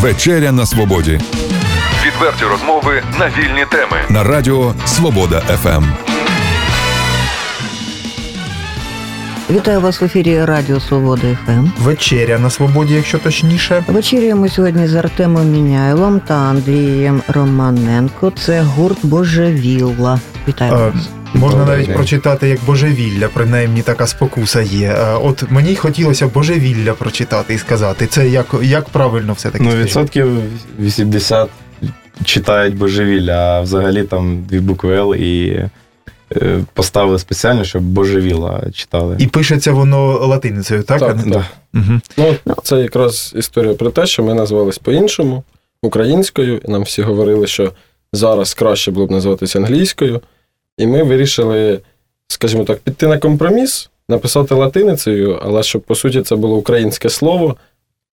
Вечеря на свободі Відверті розмови на вільні теми. на радіо Свобода Ем. ФМ. Вітаю вас в ефірі Радіо Свобода ФМ. Вечеря на свободі, якщо точніше. Вечеряємо сьогодні з Артемом Міняйлом та Андрієм Романенко. Це гурт Божевілла. Вітаю Е, вас. Можна навіть день. прочитати як божевілля, принаймні така спокуса є. Е, От мені хотілося божевілля прочитати і сказати. Це як, як правильно все таки? Ну, відсотків 80 читають божевілля, а взагалі там дві букви Л і е, поставили спеціально, щоб божевілля читали. І пишеться воно латиницею, так? Так, А не- Да. Мгм. Ну, це якраз історія про те, що ми назвались по-іншому, українською, і нам всі говорили, що зараз краще було б називатися англійською. І ми вирішили, скажімо так, піти на компроміс, написати латиницею, але щоб по суті це було українське слово,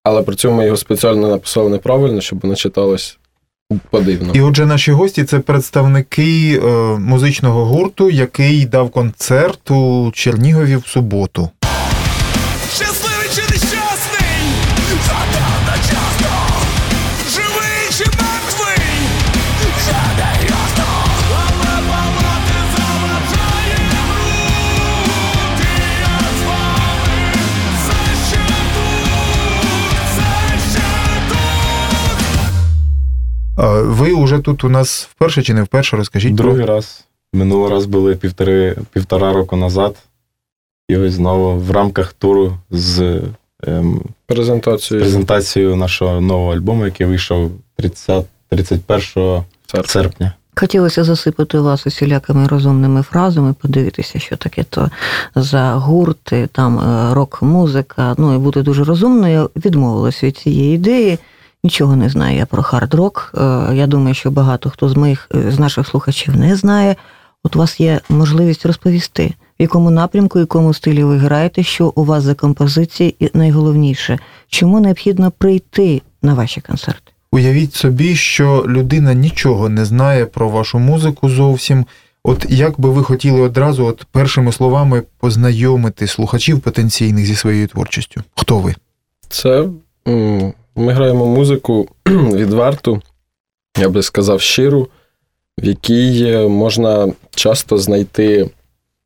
але при цьому ми його спеціально написали неправильно, щоб воно читалось подивно. І отже, наші гості це представники е, музичного гурту, який дав концерт у Чернігові в суботу. Ви уже тут у нас вперше чи не вперше? Розкажіть про- Другий раз. Минулий раз були півтори, півтора року назад. І ось знову в рамках туру з ем, Презентацію презентацією нашого нового альбому, який вийшов 30, 31 серця. серпня. Хотілося засипати вас усілякими розумними фразами, подивитися, що таке то за гурти, там е, рок-музика. Ну і бути дуже розумною. Відмовилась від цієї ідеї. Нічого не знаю я про хард-рок. Е, Я думаю, що багато хто з моїх е, з наших слухачів не знає. От у вас є можливість розповісти, в якому напрямку, в якому стилі ви граєте, що у вас за композиції, і найголовніше, чому необхідно прийти на ваші концерти. Уявіть собі, що людина нічого не знає про вашу музику зовсім. От як би ви хотіли одразу, от першими словами, познайомити слухачів потенційних зі своєю творчістю? Хто ви? Це ми граємо музику відверту, я би сказав, щиру, в якій е, можна часто знайти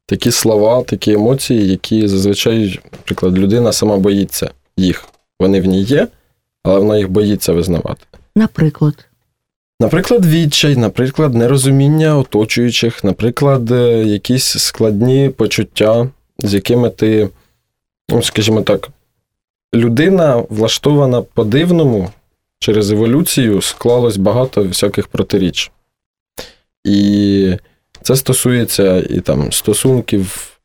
такі слова, такі емоції, які зазвичай, наприклад, людина сама боїться їх. Вони в ній є, але вона їх боїться визнавати. Наприклад, Наприклад, відчай, наприклад, нерозуміння оточуючих, наприклад, е, якісь складні почуття, з якими ти, ну, скажімо так, людина влаштована по-дивному через еволюцію склалось багато всяких протиріч. І це стосується і там стосунків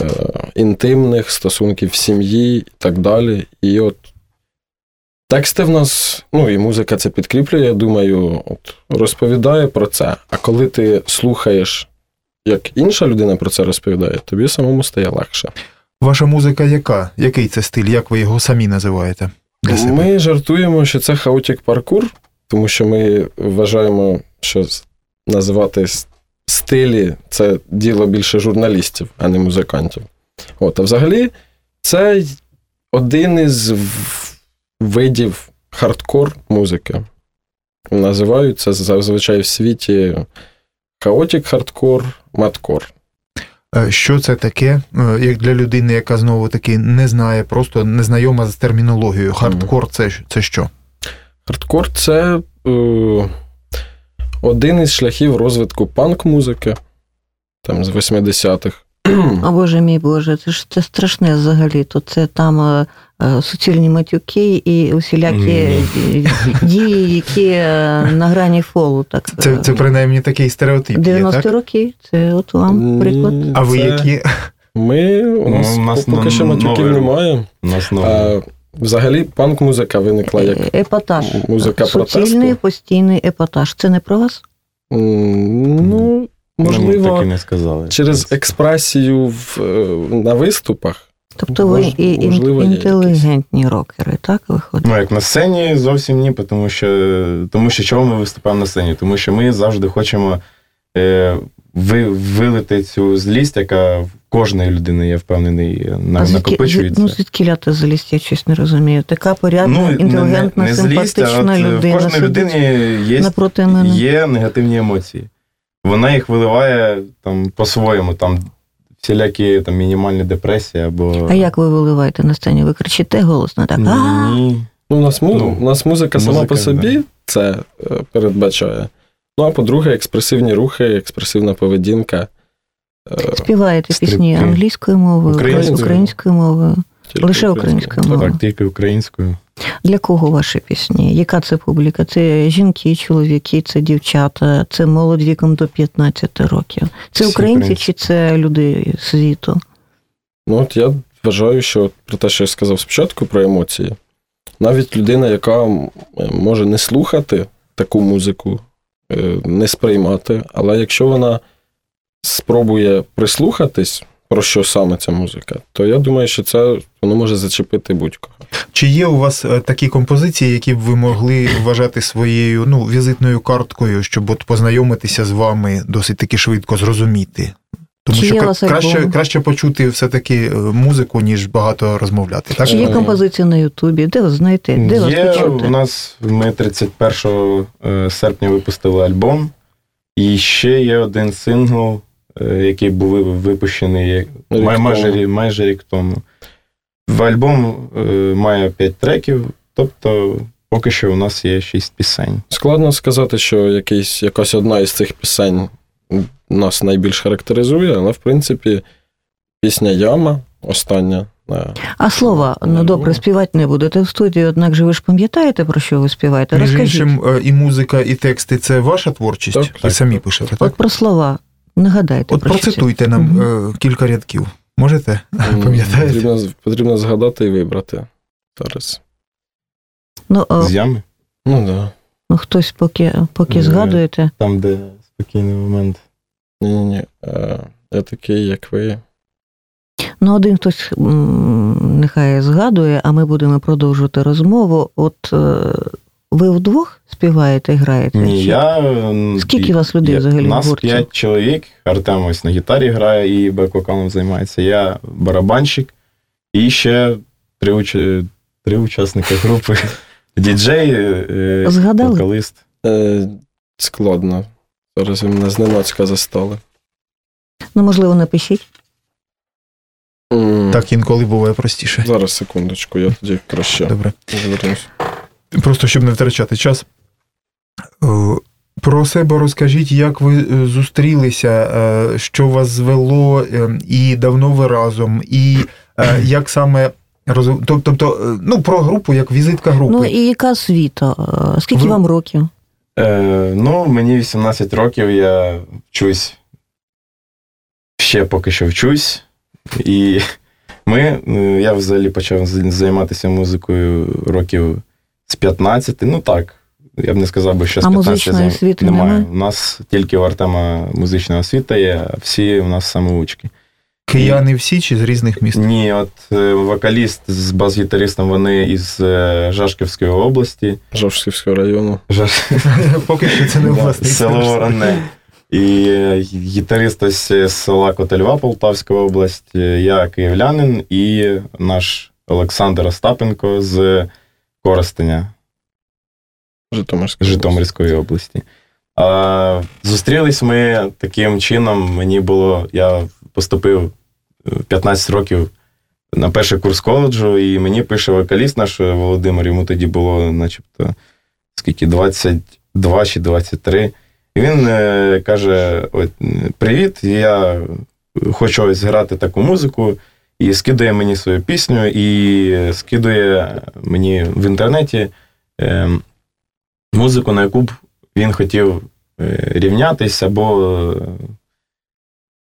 е, інтимних, стосунків сім'ї і так далі. І от Тексти в нас, ну і музика це підкріплює, я думаю, от, розповідає про це. А коли ти слухаєш, як інша людина про це розповідає, тобі самому стає легше. Ваша музика яка? Який це стиль? Як ви його самі називаєте? Для себе? Ми жартуємо, що це хаотік паркур, тому що ми вважаємо, що називати стилі це діло більше журналістів, а не музикантів. От, а взагалі, це один із видів хардкор музики. Називають це зазвичай в світі хаотік хардкор, маткор. Е, Що це таке, е, як для людини, яка знову таки не знає, просто не знайома з термінологією? Хардкор це, це що? Хардкор це е, один із шляхів розвитку панк-музики, там з 80-х. О Боже мій Боже, це ж це страшне взагалі. То це там е, суцільні матюки і усілякі е, дії, які е, на грані фолу. Так Це, це принаймні такий стереотип. 90 так? роки. Це от вам приклад. А ви це- які? Ми у Ну, у нас поки но- що матюків новий немає. У нас. А, взагалі, панк-музика виникла як Е, Епатаж. музика Суцільний протесту. постійний епатаж. Це не про вас? ну, Ну, так і можливо, не сказали. через експресію в, е, на виступах. Тобто ви і, інтелігентні рокери, так виходить? Ну, як на сцені зовсім ні, тому що, тому що чого ми виступаємо на сцені? Тому що ми завжди хочемо е, ви, вилити цю злість, яка в кожної людини, я впевнений, на- А звідки, накопичується. ну, звідки ляти злість, я щось не розумію. Така порядна, Ну, інтелігентна, не, не злість, симпатична от людина. В сидить людині є, є негативні емоції. Вона їх виливає там по-своєму, там всілякі там мінімальні депресії або. А як ви виливаєте на сцені? Ви кричите голосно, так? Ні. Ну, у нас. Ну, у нас музика сама музика, по собі це е, передбачає. Ну, а по-друге, експресивні рухи, експресивна поведінка. Співаєте Співаєте пісні Стрибки. англійською мовою, Українською. українською мовою. Тільки Лише українською. мовою. Так, тільки українською. Для кого ваші пісні? Яка це публіка? Це жінки, чоловіки, це дівчата, це молодь віком до 15 років. Це українці українці. чи це люди світу? Ну, от я вважаю, що про те, що я сказав спочатку про емоції, навіть людина, яка може не слухати таку музику, е, не сприймати, але якщо вона спробує прислухатись, про що саме ця музика, то я думаю, що це воно може зачепити будь-кого. Чи є у вас е, такі композиції, які б ви могли вважати своєю ну, візитною карткою, щоб от познайомитися з вами досить таки швидко, зрозуміти? Тому Чи що є вас краще, краще почути все-таки е, музику, ніж багато розмовляти. Так? Чи є Е, композиція на Ютубі? Де ви знаєте? Де вас Є почути? у нас ми 31 е, серпня випустили альбом, і ще є один сингл, який був випущений Рік май- майже, тому. майже рік тому. В альбом е, має 5 треків, тобто поки що у нас є 6 пісень. Складно сказати, що якийсь, якась одна із цих пісень нас найбільш характеризує, але в принципі пісня Яма остання. е, А слова, ну добре, співати не будете в студії, однак же ви ж пам'ятаєте, про що ви співаєте? Між Розкажіть. іншим, е, і музика, і тексти це ваша творчість? Так, ви так, самі так. пишете, От так? про слова. Нагадайте. От про що це. процитуйте нам е, кілька рядків. Можете? Пам'ятаєте? Потрібно, потрібно згадати і вибрати зараз. Ну, З ями, Ну да. ну хтось поки, поки Е, згадуєте. там, де спокійний момент. Ні-ні-ні. Е, Я такий, як ви. Ну, один хтось нехай згадує, а ми будемо продовжувати розмову. От е, ви вдвох співаєте, граєте? Ні, Чи- я. Скільки і- вас людей я- взагалі в Нас гурті? 5 чоловік. Артем ось на гітарі грає і бек-вокалом займається. Я барабанщик, і ще три, уч- три учасники групи. Діджей, е, Згадали? вокаліст. Е, Складно. Зараз ви мене зненацька застали. Ну, можливо, напишіть. Так інколи буває простіше. Зараз, секундочку, я тоді краще Добре. звернусь. Просто щоб не втрачати час. Е, Про себе розкажіть, як ви е, зустрілися, е, що вас звело, і давно ви разом, і як саме Тобто, ну, про групу, як візитка групи. Ну і яка освіта? Е, Скільки Ви- вам років? Е, ну, мені 18 років, я вчусь. Ще поки що вчусь. І ми, я взагалі почав займатися музикою років 15. Ну так, я б не сказав би, що з 15 освіти немає. немає? У нас тільки у Артема музична освіта є, а всі у нас самоучки. Кияни всі чи з різних міст? Ні, от е, вокаліст з бас-гітаристом вони із е, Жашківської області. Жовшківського району. Жаш... Поки що це не Да, власний село. Воронне. І е, гітарист ось з села Котельва, Полтавська область, я київлянин і наш Олександр Остапенко з Коростеня Житомирської. Житомирської області. А, зустрілись ми таким чином. Мені було, я поступив 15 років на перший курс коледжу, і мені пише вокаліст наш Володимир, йому тоді було, начебто, скільки, 22 чи 23. І він е, каже: От, Привіт, я хочу ось грати таку музику. І скидує мені свою пісню, і скидує мені в інтернеті е, музику, на яку б він хотів е, рівнятись, або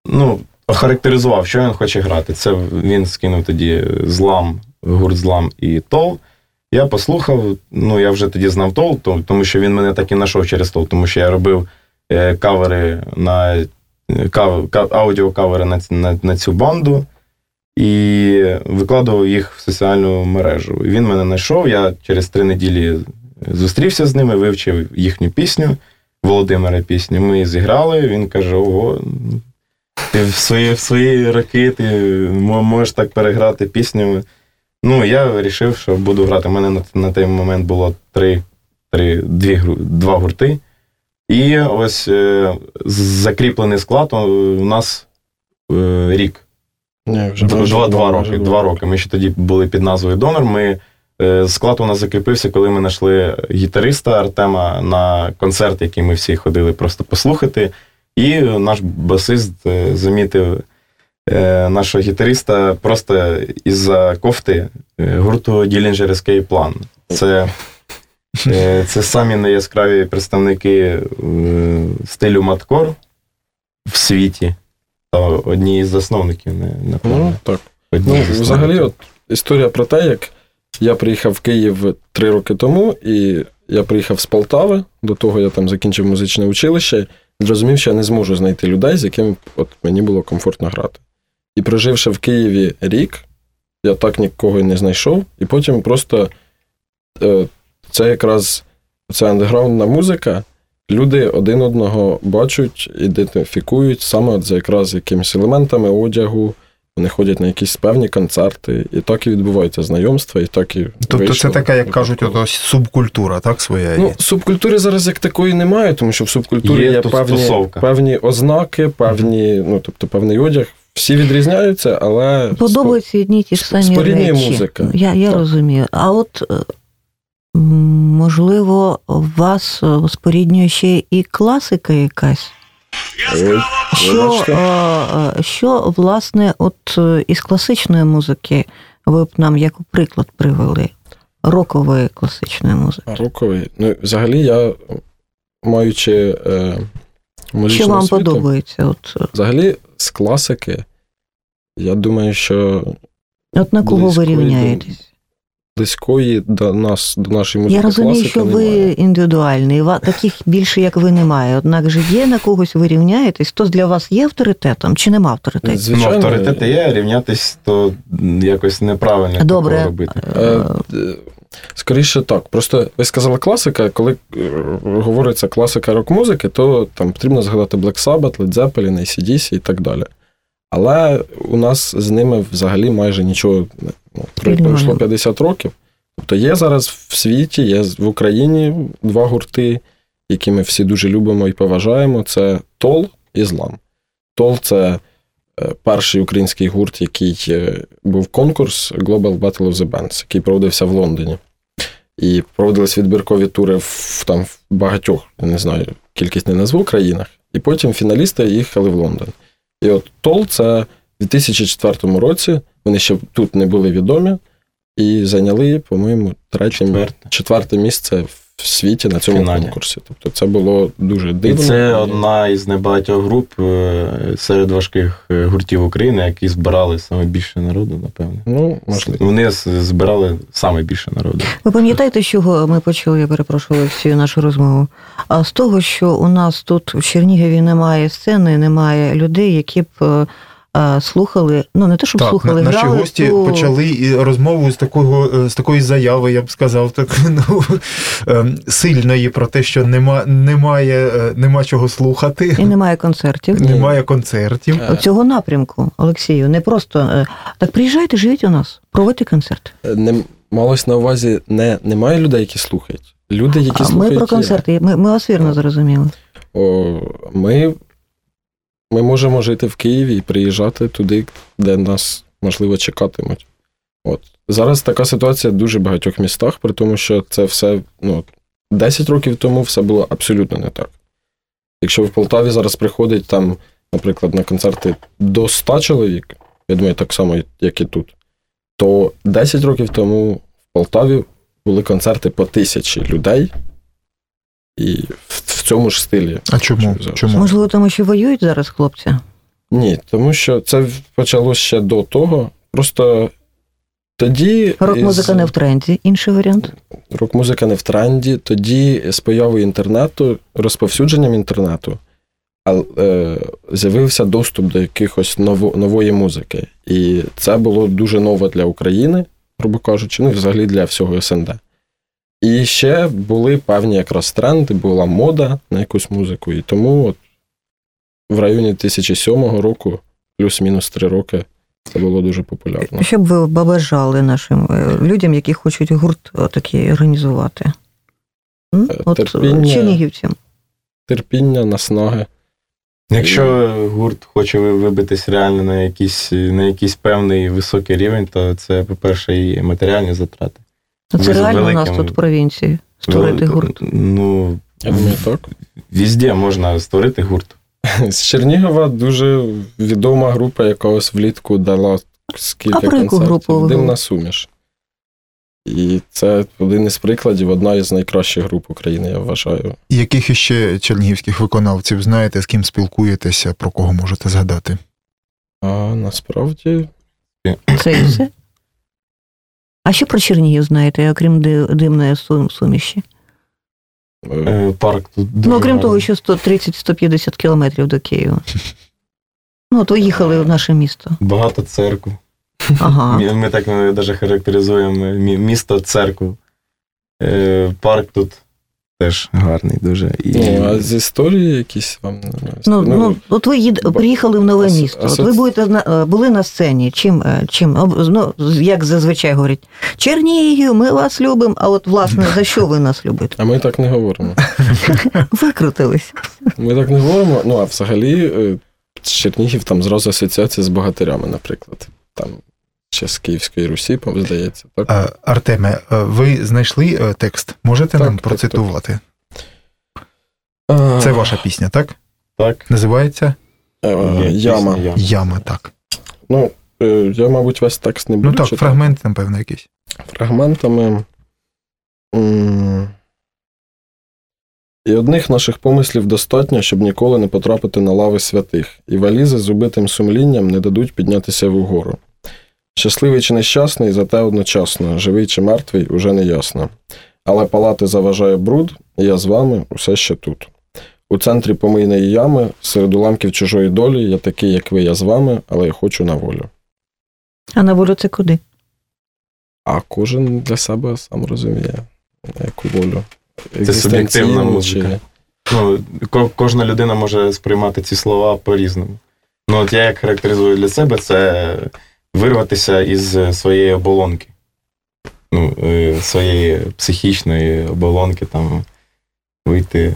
ну, охарактеризував, що він хоче грати. Це він скинув тоді злам, гурт злам і тол. Я послухав, ну я вже тоді знав тол, тому що він мене так і знайшов через тол, тому що я робив е, кавери на кав, аудіокавери на, на, на цю банду і викладував їх в соціальну мережу. Він мене знайшов. Я через три неділі зустрівся з ними, вивчив їхню пісню, Володимира пісню. Ми зіграли. Він каже: Ого, ти в свої, в свої роки ти можеш так переграти пісню. Ну, я вирішив, що буду грати. У мене на, на той момент було три, три, дві, два гурти. І ось е, закріплений склад у у нас е, рік. Ні, вже Два, майже два, роки. Два роки. Ми ще тоді були під назвою Донор. Ми, е, склад у нас закріпився, коли ми знайшли гітариста Артема на концерт, який ми всі ходили просто послухати. І наш басист е, замітив е, нашого гітариста просто із-за кофти гурту Dillinger Escape Plan. Це, це самі найяскраві представники стилю маткор в світі. Та одні із засновників, не напевно. Ну, так. Одні Ну, засновників. взагалі, от історія про те, як я приїхав в Київ три роки тому, і я приїхав з Полтави, до того я там закінчив музичне училище, і зрозумів, що я не зможу знайти людей, з якими от мені було комфортно грати. І проживши в Києві рік, я так нікого і не знайшов, і потім просто е, це якраз ця андеграундна музика. Люди один одного бачать, ідентифікують саме от за якраз якимись елементами одягу, вони ходять на якісь певні концерти, і так і відбуваються знайомства, і так і. Тобто вийшло. це така, як кажуть, ото субкультура, так, своя Ну, субкультури зараз як такої немає, тому що в субкультурі Є є, певні, стосовка. певні ознаки, певні, ну тобто певний одяг. Всі відрізняються, але Подобаються одні ті ж самі речі. музика. Я, я Так. розумію. А от е, можливо, вас е, споріднює ще і класика якась. Що, бачите? е, е, що власне, от е, із класичної музики ви б нам як приклад привели? Рокової класичної музики. роковий. Ну, взагалі, я, маючи е, музичну Що вам освіту, подобається? От, е, взагалі з класики, я думаю, що от на кого ви рівняєтесь? Близької до нас, до нашої музики Я розумію, класики що ви немає. індивідуальний, таких більше, як ви, немає. Однак же є на когось ви рівняєтесь, хто для вас є авторитетом чи нема авторитету? Звичайно, ну, авторитети є, рівнятись то якось неправильно Добре. робити. Е, е, Скоріше так. Просто ви сказали класика, коли е, говориться класика рок-музики, то там потрібно згадати Black Sabbath, Led Zeppelin, ACDC і так далі. Але у нас з ними взагалі майже нічого не- ну, пройшло 50 років. Тобто є зараз в світі, є в Україні два гурти, які ми всі дуже любимо і поважаємо. Це Тол і Злам. Тол це е, перший український гурт, який е, був конкурс Global Battle of the Bands, який проводився в Лондоні. І проводились відбіркові тури в там в багатьох, не знаю, кількість не назву країнах. І потім фіналісти їхали в Лондон. І от Тол це в 2004 році. Вони ще тут не були відомі і зайняли, по-моєму, третє Четверте. місце в світі на цьому Фіналі. конкурсі. Тобто це було дуже дивно. І це одна із небагатьох груп е, серед важких е, гуртів України, які збирали саме більше народу, напевне. Ну, можливо. Вони збирали саме більше народу. Ви пам'ятаєте, з чого ми почали, я перепрошую Олексію, нашу розмову? А з того, що у нас тут в Чернігові немає сцени, немає людей, які б е, слухали, ну не те, щоб Так, слухали, на- наші грали гості ту- почали і розмову з такого з такої заяви, я б сказав, так ну ем, сильної про те, що нема, немає, е, нема чого слухати, і немає концертів. немає концертів. Е, Цього напрямку, Олексію, не просто е, так приїжджайте, живіть у нас, проводьте концерт. не малось на увазі не немає людей, які слухають. Люди, які А ми слухають. про є. концерти. Ми, ми вас вірно зрозуміли. О, ми, ми можемо жити в Києві і приїжджати туди, де нас, можливо, чекатимуть. От. Зараз така ситуація в дуже багатьох містах, при тому, що це все ну, 10 років тому все було абсолютно не так. Якщо в Полтаві зараз приходить там, наприклад, на концерти до 100 чоловік, я думаю, так само, як і тут, то 10 років тому в Полтаві були концерти по тисячі людей, і в, цьому ж стилі. А чому? Чому? Можливо, тому що воюють зараз хлопці. Ні, тому що це почалося ще до того. Просто тоді. Рок-музика із- не в тренді, інший варіант. рок-музика не в тренді. Тоді з появою інтернету, розповсюдженням інтернету, а, е, з'явився доступ до якихось ново, нової музики. І це було дуже ново для України, грубо кажучи, ну і взагалі для всього СНД. І ще були певні якраз тренди, була мода на якусь музику. І тому от в районі 2007 року плюс-мінус три роки це було дуже популярно. Що б ви побажали нашим е, людям, які хочуть гурт е, такий організувати? Е, От терпіння. чернігівцям. Терпіння, наснаги. Якщо гурт хоче вибитись реально на якийсь, на якийсь певний високий рівень, то це, по-перше, і матеріальні затрати. Ну, Це Ви з реально у нас тут в провінції створити Вели- гурт. Ну, так. везде можна створити гурт. З Чернігова дуже відома група якогось влітку дала скільки А про яку концертів. групу Димна суміш. І це один із прикладів, одна із найкращих груп України, я вважаю. Яких іще чернігівських виконавців знаєте, з ким спілкуєтеся, про кого можете згадати? А насправді Це і все. А що про Чернігів знаєте, окрім ди- димної суміші? е, Е, Парк тут дуже Ну, окрім того, що 130-150 кілометрів до Києва. Ну, от ви їхали в наше місто. Багато церкв. Ага. Ми так навіть характеризуємо місто церкву. Е, Парк тут теж гарний дуже. І... ну, а з історії якісь вам знаю. Ну, ну, от ви їд... приїхали в нове асо- місто. От асоці- ви будете на... е, були на сцені. Чим, е, чим? Ну, як зазвичай говорять, Чернігів, ми вас любимо, а от, власне, за що ви нас любите? А ми так не говоримо. Викрутились. Ми так не говоримо. Ну, а взагалі, е, Чернігів там зразу асоціація з богатирями, наприклад. Там ще з Київської Русі, здається. Так? Е, Артеме, е, ви знайшли е, текст? Можете Так, нам так, процитувати? А, Це ваша пісня, так? Так. Називається Яма. Яма, так. Ну, я, мабуть, весь текст не буду Ну так, читати. фрагмент, напевно, якийсь. фрагментами. І одних наших помислів достатньо, щоб ніколи не потрапити на лави святих, і валізи з убитим сумлінням не дадуть піднятися вгору. Щасливий чи нещасний, зате одночасно, живий чи мертвий, уже не ясно. Але палати заважає бруд, і я з вами усе ще тут. У центрі помийної ями, серед уламків чужої долі, я такий, як ви, я з вами, але я хочу на волю. А на волю це куди? А кожен для себе сам розуміє, яку волю. суб'єктивна Екзистенційну музика. чи- Ну, ко- кожна людина може сприймати ці слова по-різному. Ну, от я як характеризую для себе, це вирватися із своєї оболонки. Ну, е, своєї психічної оболонки, там, вийти,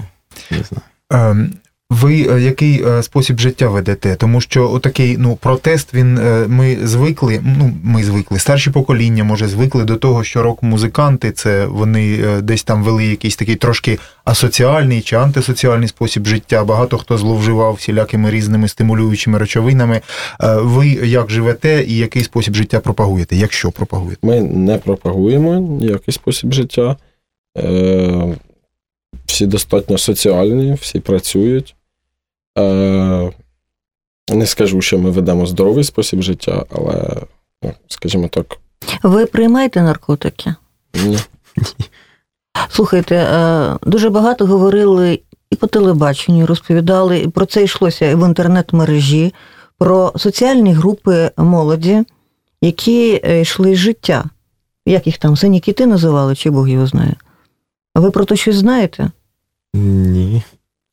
не знаю. Ви е, який е, спосіб життя ведете? Тому що отакий ну, протест, він е, ми звикли, ну ми звикли, старші покоління, може, звикли до того, що рок-музиканти це вони десь там вели якийсь такий трошки асоціальний чи антисоціальний спосіб життя. Багато хто зловживав всілякими різними стимулюючими речовинами. Ви як живете і який спосіб життя пропагуєте? Якщо пропагуєте? Ми не пропагуємо ніякий спосіб життя. Всі достатньо соціальні, всі працюють. Е, не скажу, що ми ведемо здоровий спосіб життя, але, ну, скажімо так, Ви приймаєте наркотики? ні. Слухайте, е, дуже багато говорили і по телебаченню, розповідали, і про це йшлося і в інтернет-мережі, про соціальні групи молоді, які е, йшли з життя. Як їх там, сині кіти називали, чи Бог його знає? Ви про те щось знаєте? Ні.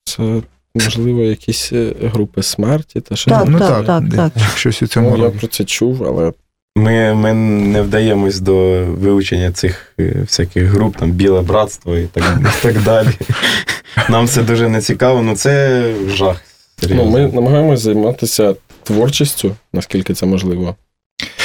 Це, можливо, якісь е, групи смерті та ще. Так, ну так, так, де- так. щось у цьому Ну, я про це чув, але Ми, ми не вдаємось до вивчення цих е, всяких груп, там біле братство і так, і так далі. Нам це дуже не цікаво, ну це жах. ну, ми намагаємося займатися творчістю, наскільки це можливо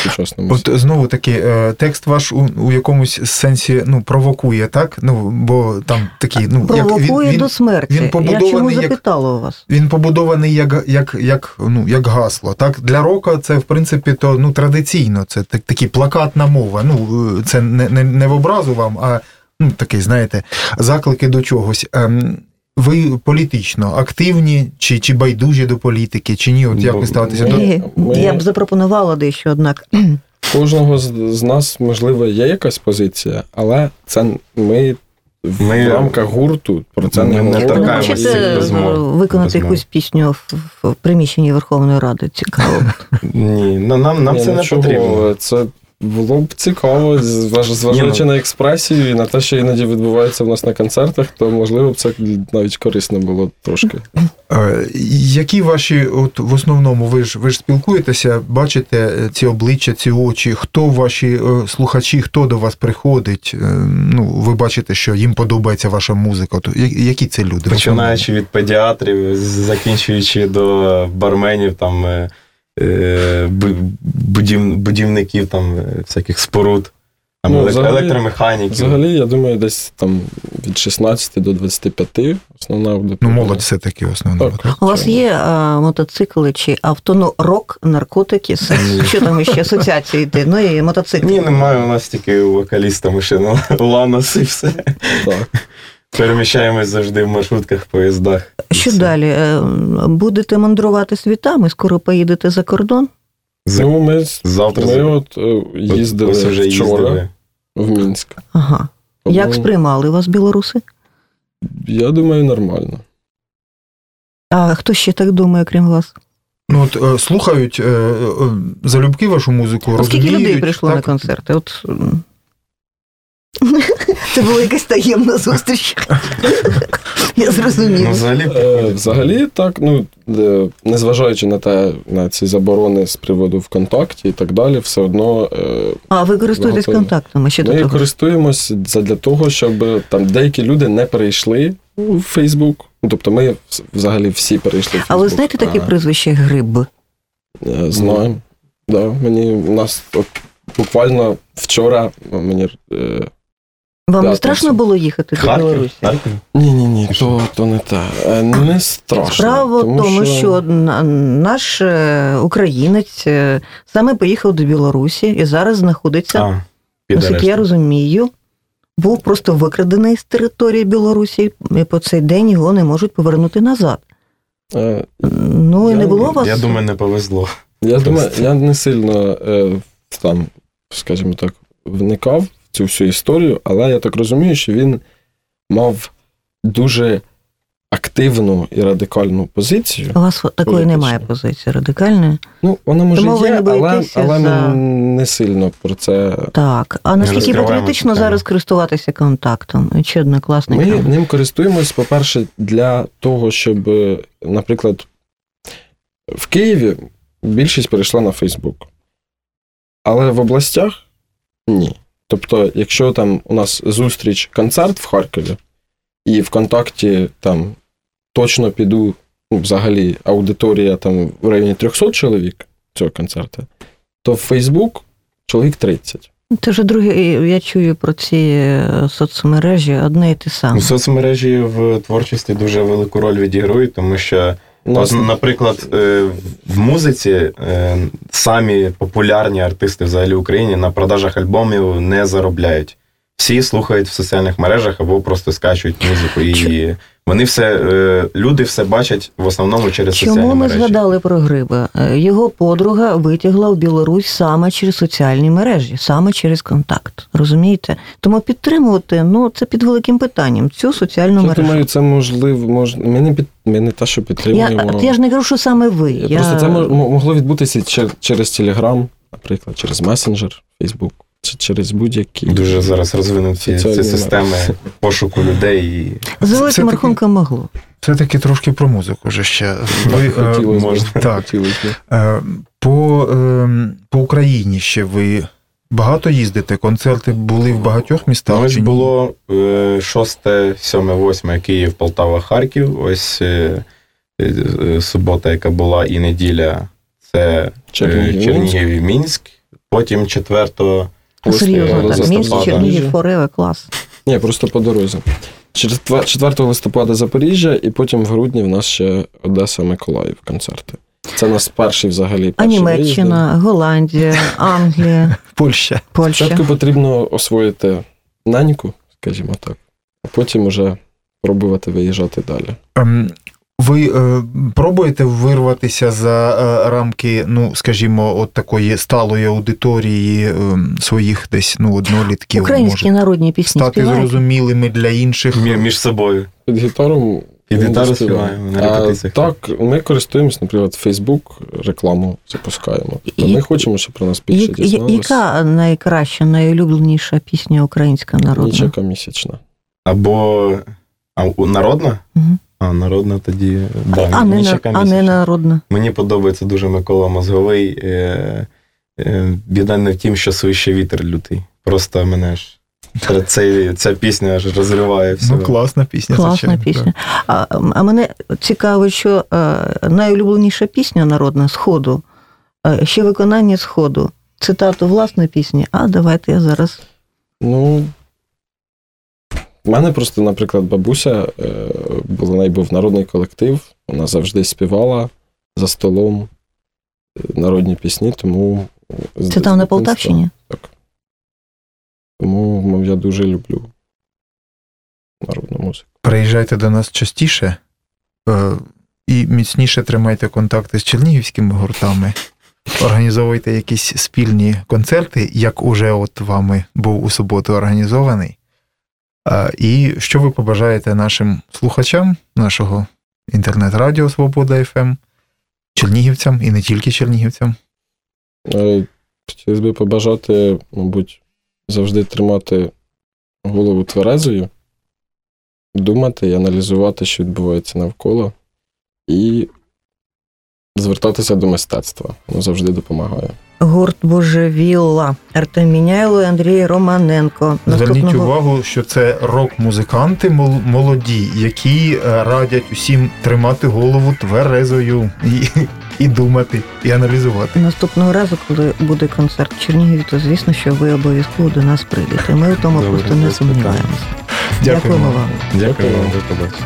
сучасному От знову таки, е, текст ваш у, у якомусь сенсі ну, провокує, так? Ну, бо там такий, ну, як він, він, до смерті. він Я побудований чому як- запитала у вас? він побудований як, як, як, ну, як гасло. Так? Для рока це, в принципі, то ну, традиційно, це так, такий плакатна мова. Ну, е, це не, не, не в образу вам, а ну, такий, знаєте, заклики до чогось. Ем, ви політично активні чи, чи байдужі до політики, чи ні? От як ви ставитеся до. Ми- Я б запропонувала дещо, однак. кожного з, з нас, можливо, є якась позиція, але це ми в Ми- рамках гурту про це Ми не говоримо. Хочете виконати Розмов. якусь пісню в, в приміщенні Верховної Ради? Цікаво. Ні, нам, нам Ні, це ну не чого? потрібно. Це Було б цікаво, зважаючи на експресію і на те, що іноді відбувається в нас на концертах, то можливо б це навіть корисно було трошки. Які ваші, от в основному, ви ж ви ж спілкуєтеся, бачите е, ці обличчя, ці очі, хто ваші е, слухачі, хто до вас приходить? Е, Ну, ви бачите, що їм подобається ваша музика. То які це люди? Починаючи від педіатрів, закінчуючи до барменів, там, будів, будівників там, е, всяких споруд, там, Ну, взагалі- електромеханіків. Взагалі, я думаю, десь там від 16 до 25 основна аудиторія. Ну, молодь все-таки основно. Так. У вас є а, мотоцикли чи авто, ну, рок, наркотики, секс, що там ще асоціації йде? Ну і мотоцикли. Ні, немає у нас тільки у вокаліста машина Ланос і все. Так. Переміщаємось завжди в маршрутках, поїздах. Що далі? Е, Будете мандрувати світами, скоро поїдете за кордон? З- Ну, ми, Завтра ми от е, їздили ось вже вчора їздили. в Мінськ. Ага. Як сприймали вас білоруси? Я думаю, нормально. А хто ще так думає, крім вас? Ну, от е, слухають е, е, залюбки вашу музику, А скільки людей прийшло так? на концерти? От... Це була якась таємна зустріч. Я Ну, взагалі, Е, взагалі, так, ну, е, незважаючи на те, на ці заборони з приводу ВКонтакті і так далі, все одно е, А ви користуєтесь Готові. контактами? Ще до ми того? користуємось для того, щоб там деякі люди не перейшли у Фейсбук. Ну, тобто ми взагалі всі перейшли в А ви знаєте таке А, прізвище Гриб? Знаємо. Да, мені у нас от, буквально вчора мені. Е, Вам Да, не страшно було їхати до Білорусі? Ні, ні, ні, то, то не те. Е, Не страшно. Справа в тому, що на- наш е, українець е, саме поїхав до Білорусі і зараз знаходиться, А, під наскільки я арештом. розумію, був просто викрадений з території Білорусі, і по цей день його не можуть повернути назад. Е, Ну і Я- не було у вас. Я думаю, не повезло. Я думаю, я не сильно е, там, скажімо так, вникав цю всю історію, але я так розумію, що він мав дуже активну і радикальну позицію. У вас такої немає позиції радикальної. Ну, вона може Тому є, але, але за- ми не сильно про це. Так. А наскільки патріотично зараз користуватися контактом? Чи Ми однокласниками? ним користуємось, по-перше, для того, щоб, наприклад, в Києві більшість перейшла на Фейсбук. Але в областях ні. Тобто, якщо там у нас зустріч, концерт в Харкові, і ВКонтакті там точно піду, ну, взагалі, аудиторія там в районі 300 чоловік цього концерту, то в Фейсбук чоловік 30. Це вже друге, я чую про ці е, соцмережі одне і те саме. Соцмережі в творчості дуже велику роль відіграють, тому що, от, наприклад, е, в музиці е, самі популярні артисти взагалі в Україні на продажах альбомів не заробляють. Всі слухають в соціальних мережах або просто скачують музику. І вони все, е, люди все бачать в основному через Чому соціальні ми згадали про гриба? Е, Його подруга витягла в Білорусь саме через соціальні мережі, саме через контакт. Розумієте? Тому підтримувати ну це під великим питанням. Цю соціальну Я мережу. думаю, це можливо, мож... ми, не під... ми не те, що я, підтримуємо. от я ж не кажу, що саме ви. Я... Просто це мож- могло відбутися чер- через Telegram, наприклад, через месенджер, Facebook, чи через будь-які. Дуже зараз розвинуті ці системи пошуку людей. І... За великим таки- рахунком могло. Це-таки трошки про музику вже ще. Ви, е, Хотілося можна. Так. Хотілося. Е, По, ем, по Україні ще ви багато їздите? Концерти були в багатьох містах? Ну, ось чи було е, 6, 7, 8 Київ, Полтава, Харків. Ось е, субота, яка була, і неділя це Чернігів, Чернігів, Чернігів і Мінськ. Потім 4 А серйозно, так. Мінськ, Чернігів, Фореве, клас. Ні, просто по дорозі. Через 4 листопада Запоріжжя, і потім в грудні в нас ще Одеса, Миколаїв концерти. Це наш перший взагалі. А перший Німеччина, Голландія, Англія, Польща. Польща. Спочатку потрібно освоїти наньку, скажімо так, а потім уже пробувати виїжджати далі. Ви е, пробуєте вирватися за е, рамки, ну, скажімо, от такої сталої аудиторії е, своїх десь ну, однолітків, Українські може, народні пісні стати співаєте? зрозумілими для інших? мі- між собою. Під гітару Під гітару співаємо на А, репетиціях. Так, ми користуємось, наприклад, Facebook рекламу запускаємо. Тобто І- ми хочемо, щоб про нас більше Я- я- дізналися. Яка найкраща, найулюбленіша пісня українська народна? Нічека місячна. Або а, у- народна? Мгм. А, народна тоді. Да, А, не, на- а не народна. Мені подобається дуже Микола Мозговий. Е, е, біда не в тім, що свище вітер лютий. Просто мене ж ця- ця пісня аж розриває все. Ну, класна пісня. Класна пісня. А, а мене цікавить, що е, найулюбленіша пісня народна Сходу, е, ще виконання Сходу. Цитату власної пісні. А давайте я зараз. Ну. У мене просто, наприклад, бабуся е, була неї був народний колектив, вона завжди співала за столом е, народні пісні, тому. Це там на Полтавщині? Так. Тому мов, я дуже люблю народну музику. Приїжджайте до нас частіше е, і міцніше тримайте контакти з чернігівськими гуртами. Організовуйте якісь спільні концерти, як уже от вами був у суботу організований. І що ви побажаєте нашим слухачам нашого інтернет-радіо Свобода ФМ, чернігівцям і не тільки чернігівцям? Е, Хотілося б побажати, мабуть, завжди тримати голову тверезою, думати і аналізувати, що відбувається навколо, і звертатися до мистецтва. Воно завжди допомагає. Гурт Божевілла, Артем Міняйло і Андрій Романенко. Зверніть увагу, що це рок-музиканти мол- молоді, які е, радять усім тримати голову тверезою і, і думати, і аналізувати. Наступного разу, коли буде концерт в Чернігові, то звісно, що ви обов'язково до нас прийдете. Ми у тому Добре, просто не сумніваємося. Дякуємо Дякуємо вам. Дякую вам, до побачення.